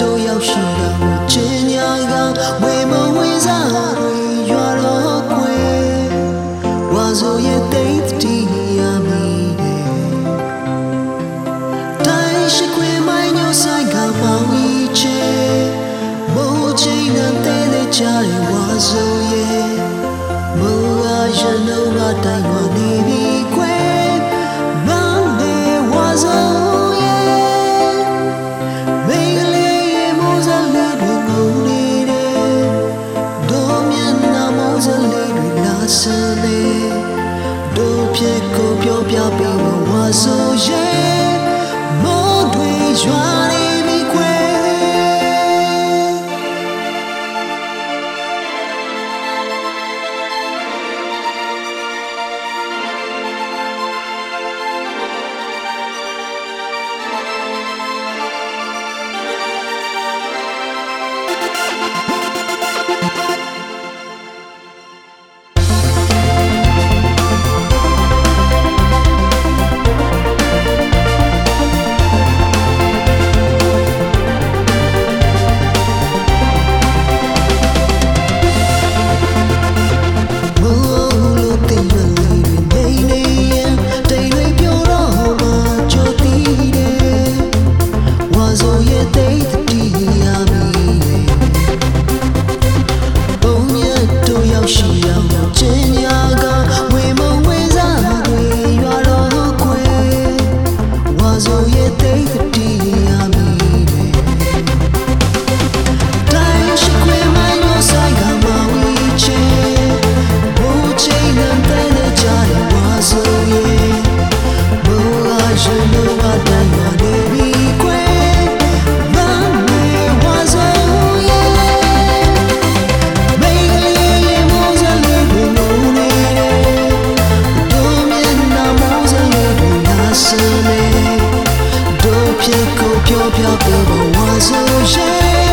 တို့ရောက်ရှိတာကိုကျင်းညာကဝေမဝေစားတွေရွာတော့ကွယ်ဝါဆိုရဲ့တိတ်တီရမီတဲ့တိုင်းရှိခွေမိုင်းညဆိုင်ကပေါင်းဤချေမိုးချိန်နဲ့တဲ့ချာရဝါဆိုရဲ့မိုးအားရနှုတ်ကတိုင်း ဆိုလေတို့ဖြစ်ကိုပြောပြပြီးဝါဆိုရဲ့မောတွေရွာ emotion. 飘飘的我，我是谁？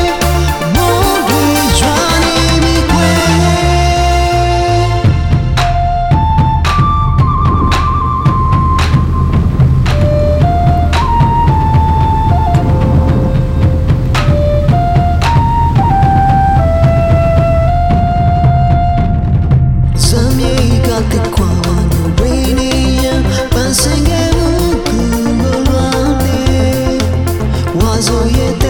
Pokazuje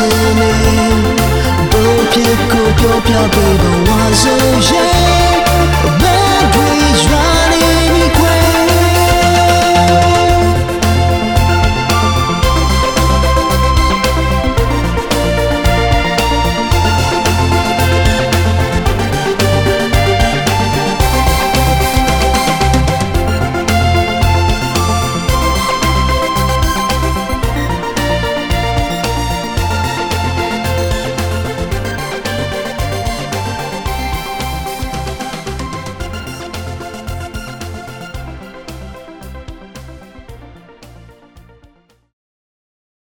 to me.